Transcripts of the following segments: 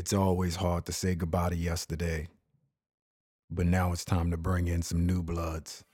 It's always hard to say goodbye to yesterday, but now it's time to bring in some new bloods.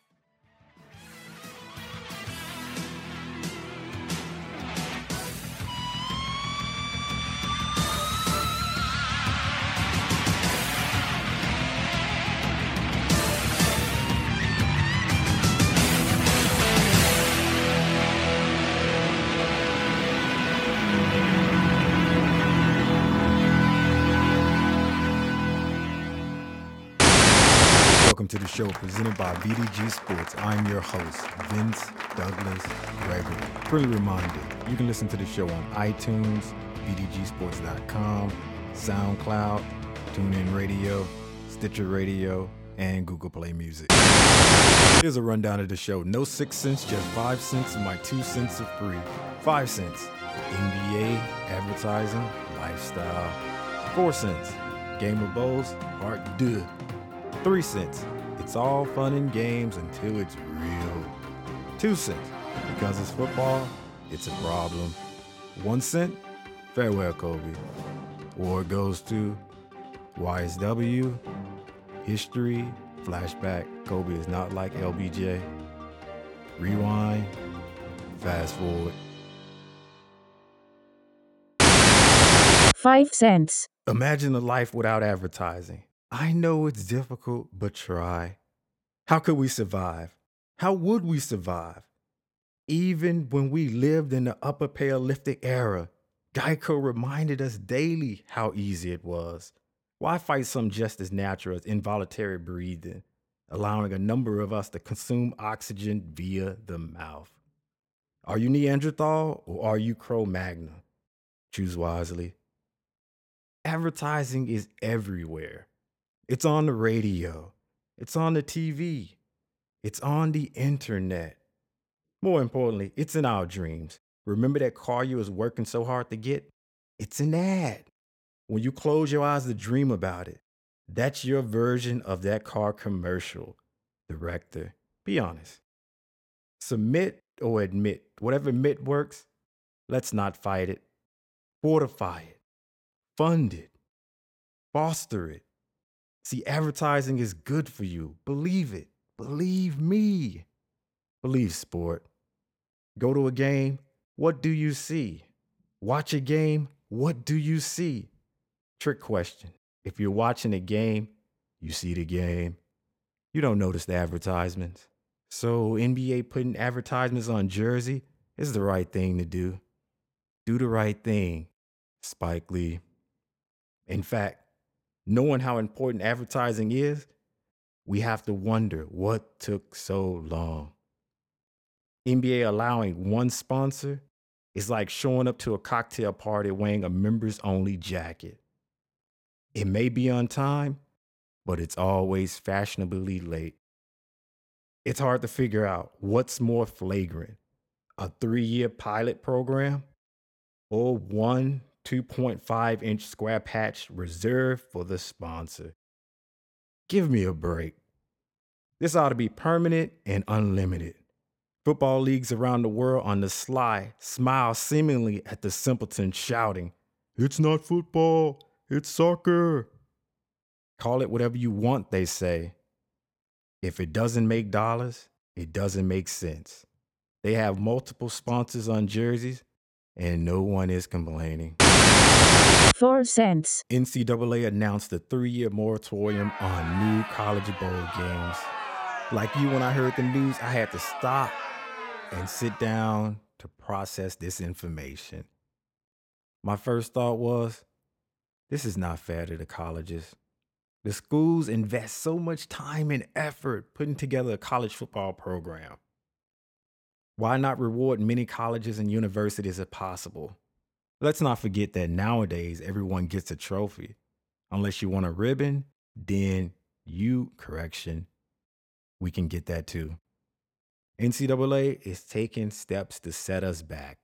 Welcome to the show presented by VDG Sports. I'm your host, Vince Douglas Gregory. Friendly reminder you can listen to the show on iTunes, VDGSports.com, SoundCloud, TuneIn Radio, Stitcher Radio, and Google Play Music. Here's a rundown of the show. No six cents, just five cents, my two cents are free. Five cents, NBA, advertising, lifestyle. Four cents, Game of Bowls, part deux. Three cents. It's all fun and games until it's real. Two cents. Because it's football, it's a problem. One cent. Farewell, Kobe. Award goes to YSW. History. Flashback. Kobe is not like LBJ. Rewind. Fast forward. Five cents. Imagine a life without advertising. I know it's difficult, but try. How could we survive? How would we survive? Even when we lived in the upper Paleolithic era, Geico reminded us daily how easy it was. Why fight something just as natural as involuntary breathing, allowing a number of us to consume oxygen via the mouth? Are you Neanderthal or are you Cro Magnon? Choose wisely. Advertising is everywhere. It's on the radio. It's on the TV. It's on the internet. More importantly, it's in our dreams. Remember that car you was working so hard to get? It's an ad. When you close your eyes to dream about it, that's your version of that car commercial. Director, be honest. Submit or admit, whatever admit works, let's not fight it. Fortify it. Fund it. Foster it. See, advertising is good for you. Believe it. Believe me. Believe sport. Go to a game. What do you see? Watch a game. What do you see? Trick question. If you're watching a game, you see the game. You don't notice the advertisements. So, NBA putting advertisements on jersey is the right thing to do. Do the right thing, Spike Lee. In fact, knowing how important advertising is, we have to wonder what took so long. NBA allowing one sponsor is like showing up to a cocktail party wearing a members only jacket. It may be on time, but it's always fashionably late. It's hard to figure out what's more flagrant a three year pilot program or one 2.5 inch square patch reserved for the sponsor. Give me a break. This ought to be permanent and unlimited. Football leagues around the world on the sly smile seemingly at the simpleton shouting, It's not football, it's soccer. Call it whatever you want, they say. If it doesn't make dollars, it doesn't make sense. They have multiple sponsors on jerseys, and no one is complaining. Four cents. NCAA announced a three year moratorium on new college bowl games. Like you, when I heard the news, I had to stop and sit down to process this information. My first thought was this is not fair to the colleges. The schools invest so much time and effort putting together a college football program. Why not reward many colleges and universities if possible? Let's not forget that nowadays everyone gets a trophy. Unless you want a ribbon, then you, correction, we can get that too. NCAA is taking steps to set us back.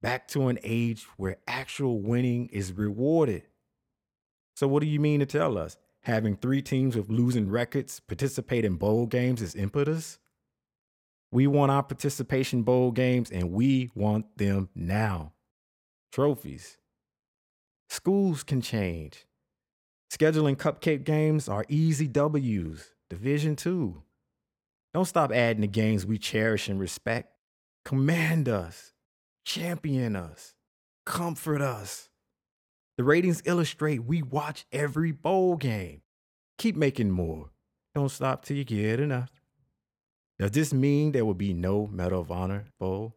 Back to an age where actual winning is rewarded. So, what do you mean to tell us? Having three teams with losing records participate in bowl games is impetus? We want our participation bowl games and we want them now. Trophies. Schools can change. Scheduling cupcake games are easy W's. Division 2. Don't stop adding the games we cherish and respect. Command us, champion us, comfort us. The ratings illustrate we watch every bowl game. Keep making more. Don't stop till you get enough. Does this mean there will be no Medal of Honor Bowl?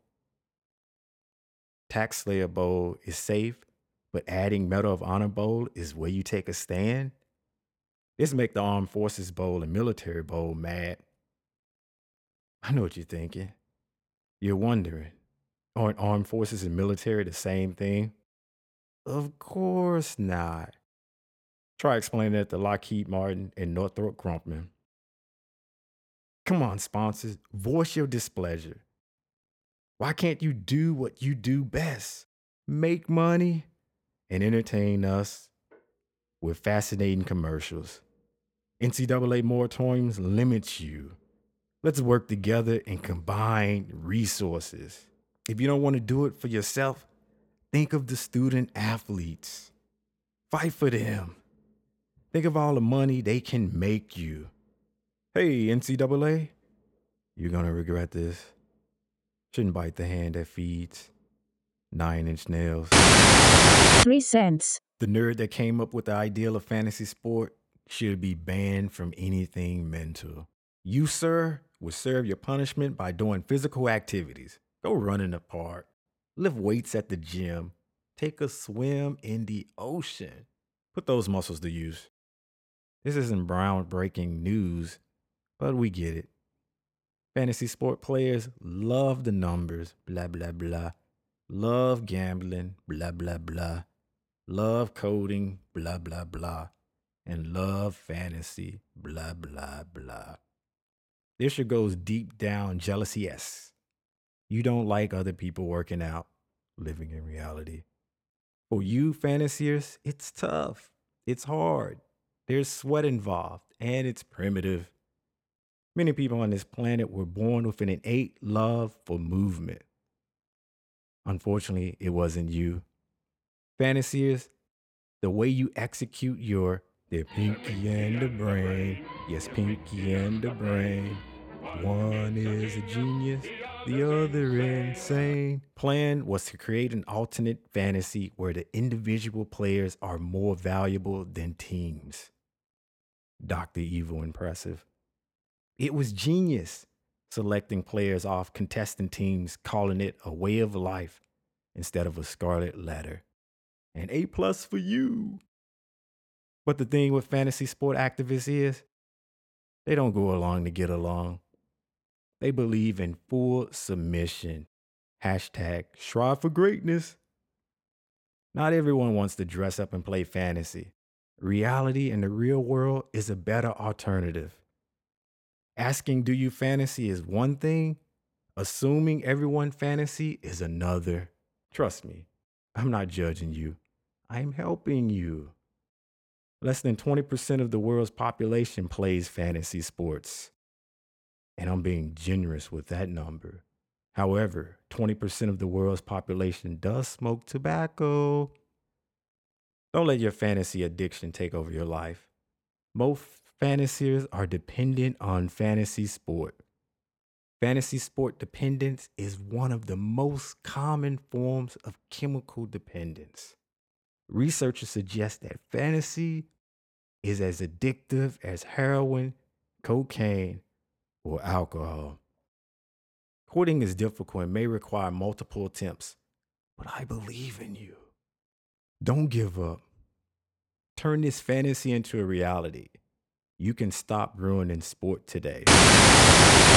Tax Slayer Bowl is safe, but adding Medal of Honor Bowl is where you take a stand? This make the Armed Forces Bowl and Military Bowl mad. I know what you're thinking. You're wondering, aren't armed forces and military the same thing? Of course not. Try explaining that to Lockheed Martin and Northrop Grumman. Come on, sponsors, voice your displeasure. Why can't you do what you do best? Make money and entertain us with fascinating commercials. NCAA moratoriums limits you. Let's work together and combine resources. If you don't want to do it for yourself, think of the student athletes. Fight for them. Think of all the money they can make you. Hey, NCAA, you're going to regret this. Shouldn't bite the hand that feeds. Nine inch nails. 3 cents. The nerd that came up with the ideal of fantasy sport should be banned from anything mental. You, sir, will serve your punishment by doing physical activities. Go run in the park, lift weights at the gym, take a swim in the ocean. Put those muscles to use. This isn't groundbreaking news, but we get it. Fantasy sport players love the numbers, blah, blah, blah. Love gambling, blah, blah, blah. Love coding, blah, blah, blah. And love fantasy, blah, blah, blah. This shit goes deep down jealousy esque. You don't like other people working out, living in reality. For you fantasiers, it's tough. It's hard. There's sweat involved, and it's primitive. Many people on this planet were born with an innate love for movement. Unfortunately, it wasn't you. Fantasiers, the way you execute your the pinky and the brain, yes, pinky and the brain. One is a genius, the other insane. Plan was to create an alternate fantasy where the individual players are more valuable than teams. Dr. Evil impressive. It was genius selecting players off contestant teams, calling it a way of life instead of a scarlet letter. An A plus for you. But the thing with fantasy sport activists is they don't go along to get along. They believe in full submission. Hashtag strive for greatness. Not everyone wants to dress up and play fantasy. Reality in the real world is a better alternative. Asking do you fantasy is one thing, assuming everyone fantasy is another. Trust me, I'm not judging you. I'm helping you. Less than 20% of the world's population plays fantasy sports. And I'm being generous with that number. However, 20% of the world's population does smoke tobacco. Don't let your fantasy addiction take over your life. Most fantasiers are dependent on fantasy sport. Fantasy sport dependence is one of the most common forms of chemical dependence. Researchers suggest that fantasy is as addictive as heroin, cocaine, or alcohol. Quitting is difficult and may require multiple attempts, but I believe in you. Don't give up. Turn this fantasy into a reality. You can stop ruining sport today.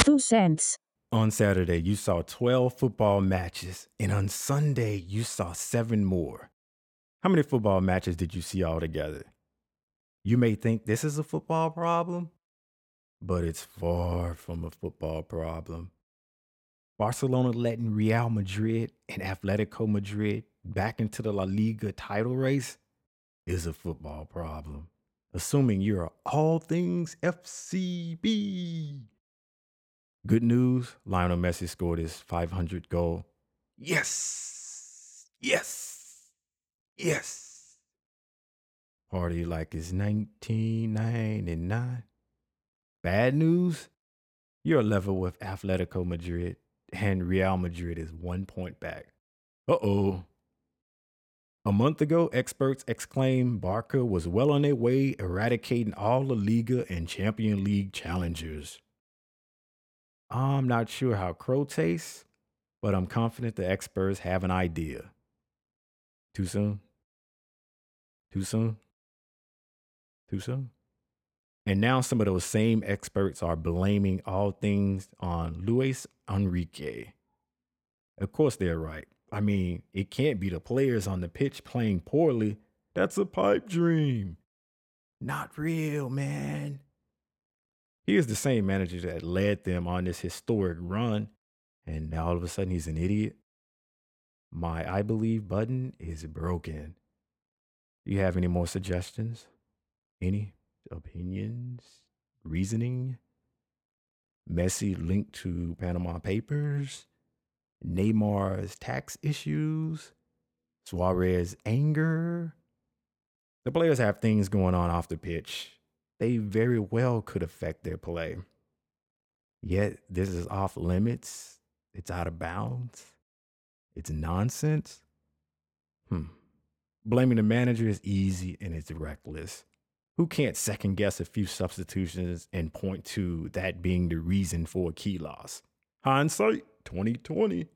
2 cents. On Saturday, you saw 12 football matches, and on Sunday, you saw seven more. How many football matches did you see altogether? You may think this is a football problem, but it's far from a football problem. Barcelona letting Real Madrid and Atletico Madrid back into the La Liga title race is a football problem, assuming you're all things FCB. Good news Lionel Messi scored his 500 goal. Yes! Yes! Yes! Party like it's 1999. Bad news? You're level with Atletico Madrid, and Real Madrid is one point back. Uh oh. A month ago, experts exclaimed Barca was well on their way eradicating all La Liga and Champion League challengers. I'm not sure how Crow tastes, but I'm confident the experts have an idea. Too soon? Too soon? Too soon? And now some of those same experts are blaming all things on Luis Enrique. Of course, they're right. I mean, it can't be the players on the pitch playing poorly. That's a pipe dream. Not real, man. He is the same manager that led them on this historic run, and now all of a sudden he's an idiot. My I believe button is broken. Do you have any more suggestions? Any? opinions, reasoning. Messi linked to Panama Papers, Neymar's tax issues, Suarez anger. The players have things going on off the pitch. They very well could affect their play. Yet this is off limits. It's out of bounds. It's nonsense. Hmm. Blaming the manager is easy and it's reckless who can't second guess a few substitutions and point to that being the reason for a key loss? Hindsight 2020.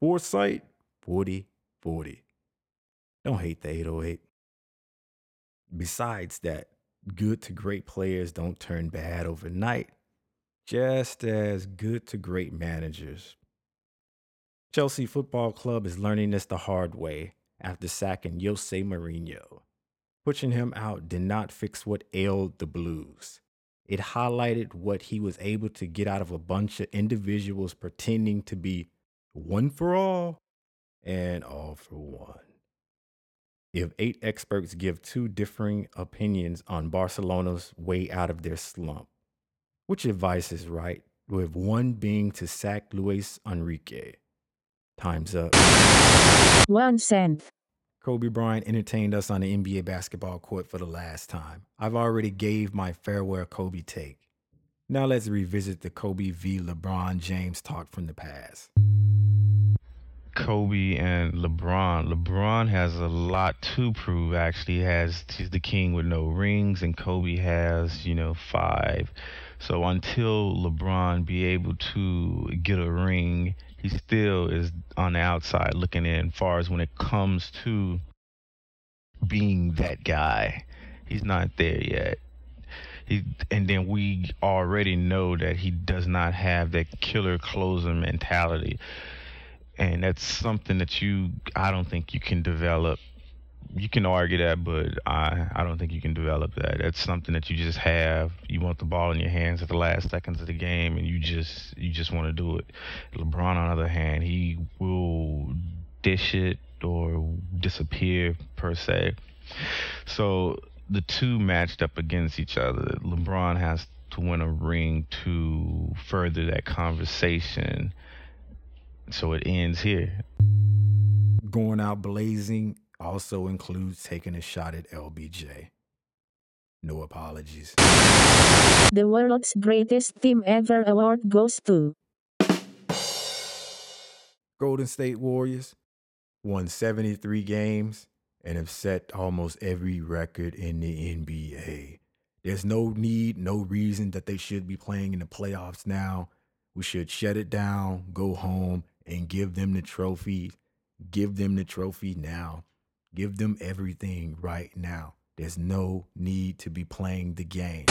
Foresight 40 40. Don't hate the 808. Besides that, good to great players don't turn bad overnight, just as good to great managers. Chelsea Football Club is learning this the hard way after sacking Jose Mourinho. Pushing him out did not fix what ailed the Blues. It highlighted what he was able to get out of a bunch of individuals pretending to be one for all and all for one. If eight experts give two differing opinions on Barcelona's way out of their slump, which advice is right? With one being to sack Luis Enrique. Time's up. One cent. Kobe Bryant entertained us on the NBA basketball court for the last time. I've already gave my farewell Kobe take. Now let's revisit the Kobe v. LeBron James talk from the past. Kobe and LeBron. LeBron has a lot to prove. Actually, he has he's the king with no rings, and Kobe has you know five. So until LeBron be able to get a ring he still is on the outside looking in far as when it comes to being that guy. He's not there yet. He and then we already know that he does not have that killer closer mentality. And that's something that you i don't think you can develop you can argue that, but I I don't think you can develop that. That's something that you just have. You want the ball in your hands at the last seconds of the game, and you just you just want to do it. LeBron, on the other hand, he will dish it or disappear per se. So the two matched up against each other. LeBron has to win a ring to further that conversation. So it ends here. Going out blazing also includes taking a shot at LBJ. No apologies. The world's greatest team ever award goes to Golden State Warriors won 73 games and have set almost every record in the NBA. There's no need, no reason that they should be playing in the playoffs now. We should shut it down, go home, and give them the trophy. Give them the trophy now. Give them everything right now. There's no need to be playing the game.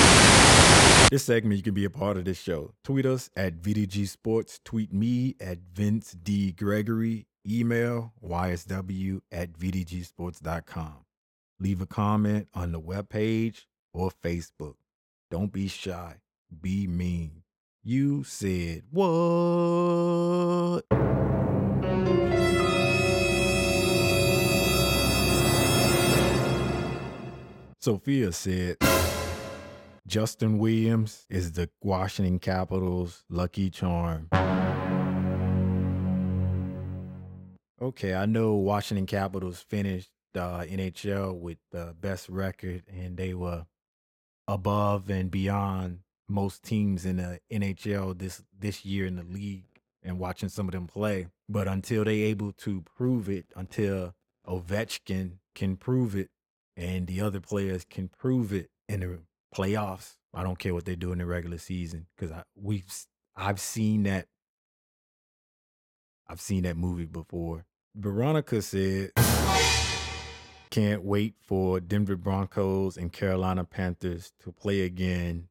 This segment, you can be a part of this show. Tweet us at VDG Sports. Tweet me at Vince D. Gregory. Email ysw at vdgsports.com. Leave a comment on the webpage or Facebook. Don't be shy. Be mean. You said what? Sophia said Justin Williams is the Washington Capitals' lucky charm. Okay, I know Washington Capitals finished uh, NHL with the best record, and they were above and beyond most teams in the NHL this this year in the league. And watching some of them play, but until they able to prove it, until Ovechkin can prove it, and the other players can prove it in the playoffs, I don't care what they do in the regular season because I we've I've seen that I've seen that movie before. Veronica said, can't wait for Denver Broncos and Carolina Panthers to play again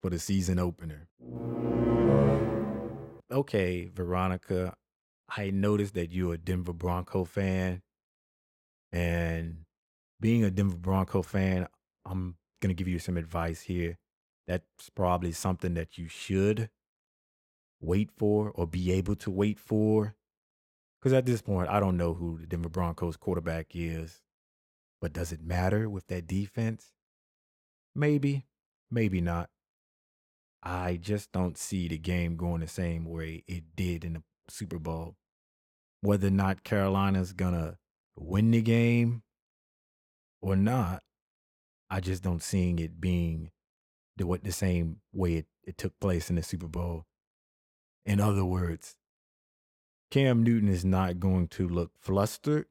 for the season opener. Okay, Veronica, I noticed that you're a Denver Bronco fan. And being a Denver Bronco fan, I'm going to give you some advice here. That's probably something that you should wait for or be able to wait for. Because at this point, I don't know who the Denver Broncos quarterback is. But does it matter with that defense? Maybe, maybe not. I just don't see the game going the same way it did in the Super Bowl. Whether or not Carolina's going to win the game or not, I just don't seeing it being the, what the same way it, it took place in the Super Bowl. In other words, Cam Newton is not going to look flustered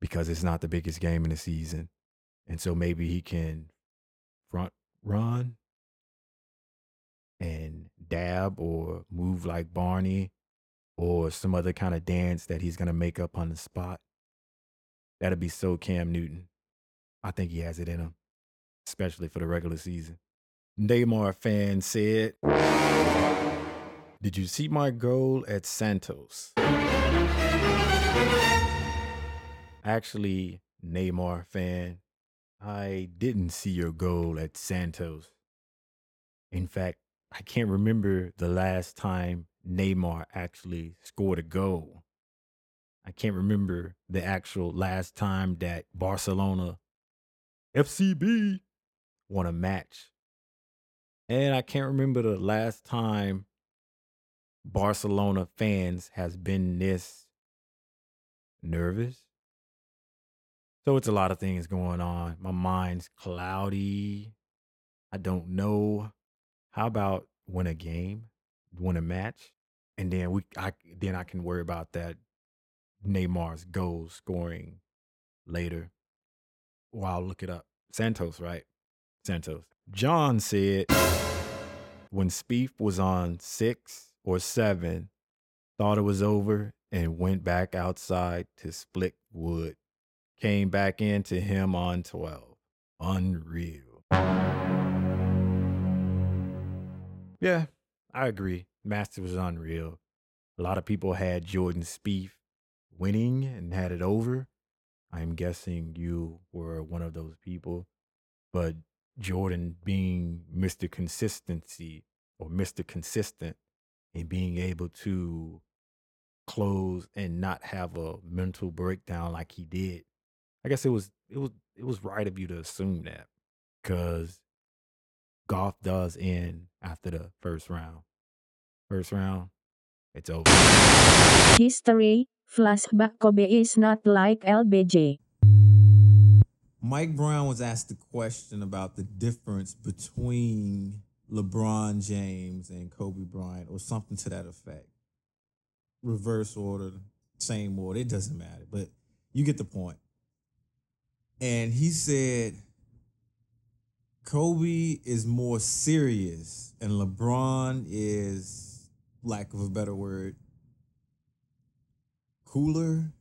because it's not the biggest game in the season. And so maybe he can front run and dab or move like Barney or some other kind of dance that he's going to make up on the spot. That'd be so Cam Newton. I think he has it in him, especially for the regular season. Neymar fan said, Did you see my goal at Santos? Actually, Neymar fan, I didn't see your goal at Santos. In fact, I can't remember the last time Neymar actually scored a goal. I can't remember the actual last time that Barcelona FCB won a match. And I can't remember the last time Barcelona fans has been this nervous. So it's a lot of things going on. My mind's cloudy. I don't know. How about win a game, win a match, and then we I then I can worry about that Neymar's goal scoring later. Well, I'll look it up. Santos, right? Santos. John said when Spieth was on six or seven, thought it was over and went back outside to split wood. Came back into him on 12. Unreal. Yeah, I agree. Master was unreal. A lot of people had Jordan Spieth winning and had it over. I'm guessing you were one of those people. But Jordan being Mr. Consistency or Mr. Consistent and being able to close and not have a mental breakdown like he did. I guess it was it was it was right of you to assume that because golf does end after the first round. First round, it's over. History, flashback Kobe is not like LBJ. Mike Brown was asked the question about the difference between LeBron James and Kobe Bryant, or something to that effect. Reverse order, same order, it doesn't matter, but you get the point. And he said Kobe is more serious, and LeBron is, lack of a better word, cooler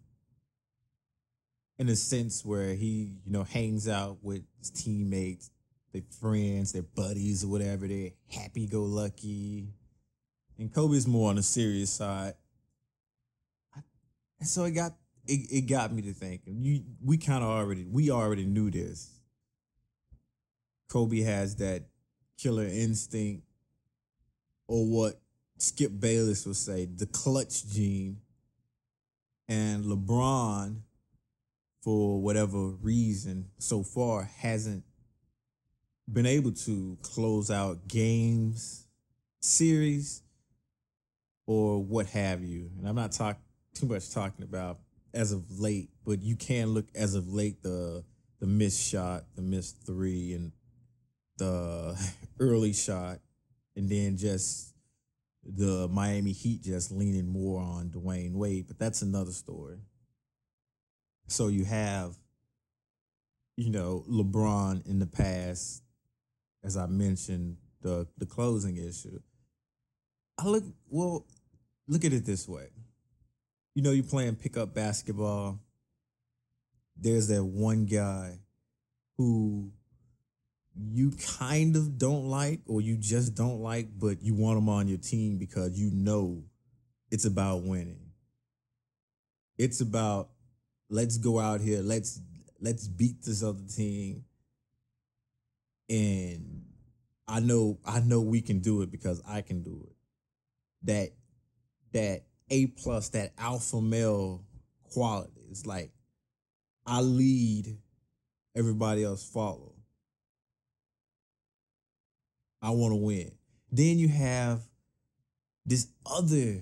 in a sense where he, you know, hangs out with his teammates, their friends, their buddies, or whatever. They're happy go lucky. And Kobe's more on the serious side. And so it got it, it got me to thinking. You we kind of already we already knew this. Kobe has that killer instinct, or what Skip Bayless would say, the clutch gene. And LeBron, for whatever reason, so far hasn't been able to close out games, series, or what have you. And I'm not talking too much talking about as of late, but you can look as of late the the missed shot, the missed three, and the early shot, and then just the Miami Heat just leaning more on Dwyane Wade. But that's another story. So you have, you know, LeBron in the past, as I mentioned, the the closing issue. I look well, look at it this way. You know, you're playing pickup basketball. There's that one guy who you kind of don't like or you just don't like, but you want them on your team because you know it's about winning. It's about let's go out here, let's let's beat this other team. And I know I know we can do it because I can do it. That that A plus, that alpha male quality. It's like I lead, everybody else follow. I want to win. Then you have this other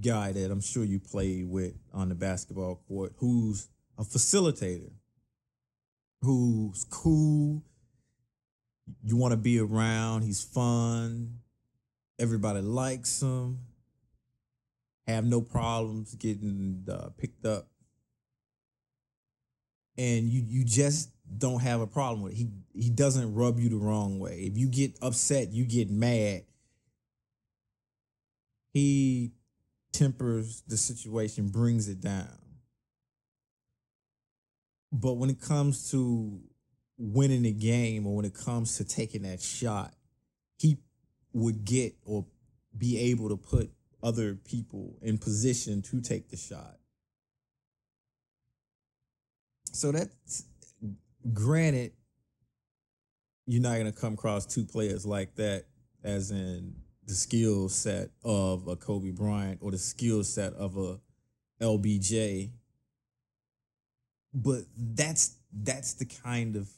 guy that I'm sure you played with on the basketball court who's a facilitator, who's cool. You want to be around. He's fun. Everybody likes him. Have no problems getting uh, picked up. And you you just don't have a problem with it. He he doesn't rub you the wrong way. If you get upset, you get mad. He tempers the situation, brings it down. But when it comes to winning the game or when it comes to taking that shot, he would get or be able to put other people in position to take the shot. So that's granted, you're not going to come across two players like that, as in the skill set of a Kobe Bryant or the skill set of a LBJ. But that's that's the kind of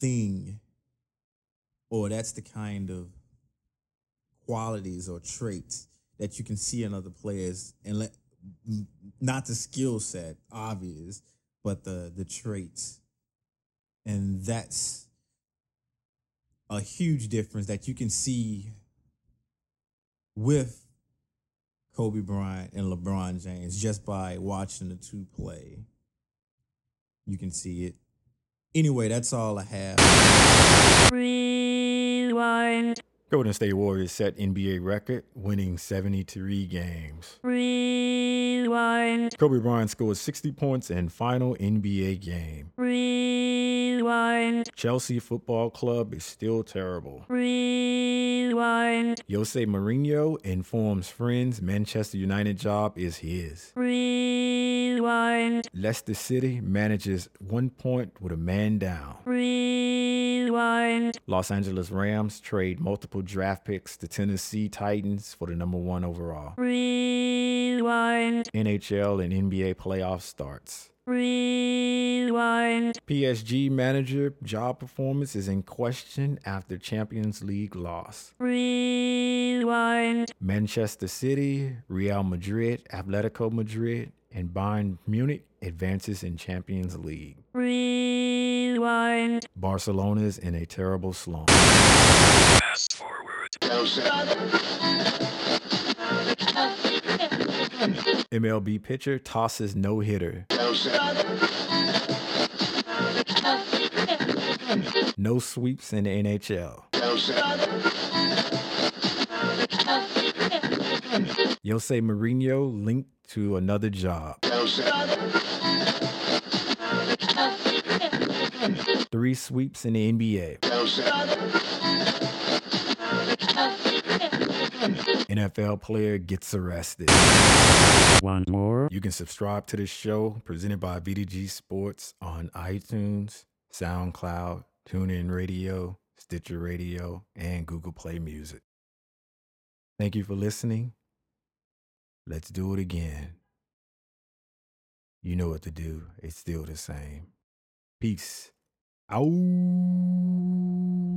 thing, or that's the kind of qualities or traits that you can see in other players, and let not the skill set obvious, but the the traits and that's a huge difference that you can see with Kobe Bryant and LeBron James just by watching the two play. You can see it. Anyway, that's all I have. Rewind. Golden State Warriors set NBA record, winning 73 games. Rewind. Kobe Bryant scored 60 points in final NBA game. Rewind. Chelsea Football Club is still terrible. Rewind. Jose Mourinho informs friends Manchester United job is his. Rewind. Leicester City manages one point with a man down. Rewind. Los Angeles Rams trade multiple draft picks the Tennessee Titans for the number one overall. Rewind. NHL and NBA playoff starts. Rewind. PSG manager job performance is in question after Champions League loss. Rewind. Manchester City, Real Madrid, Atletico Madrid, and Bayern Munich advances in Champions League. Rewind. Barcelona's in a terrible slump. MLB pitcher tosses no hitter. No sweeps in the NHL. Jose Mourinho linked to another job. Three sweeps in the NBA. NFL player gets arrested. One more? You can subscribe to this show presented by VDG Sports on iTunes, SoundCloud, TuneIn Radio, Stitcher Radio, and Google Play Music. Thank you for listening. Let's do it again. You know what to do. It's still the same. Peace. Ow.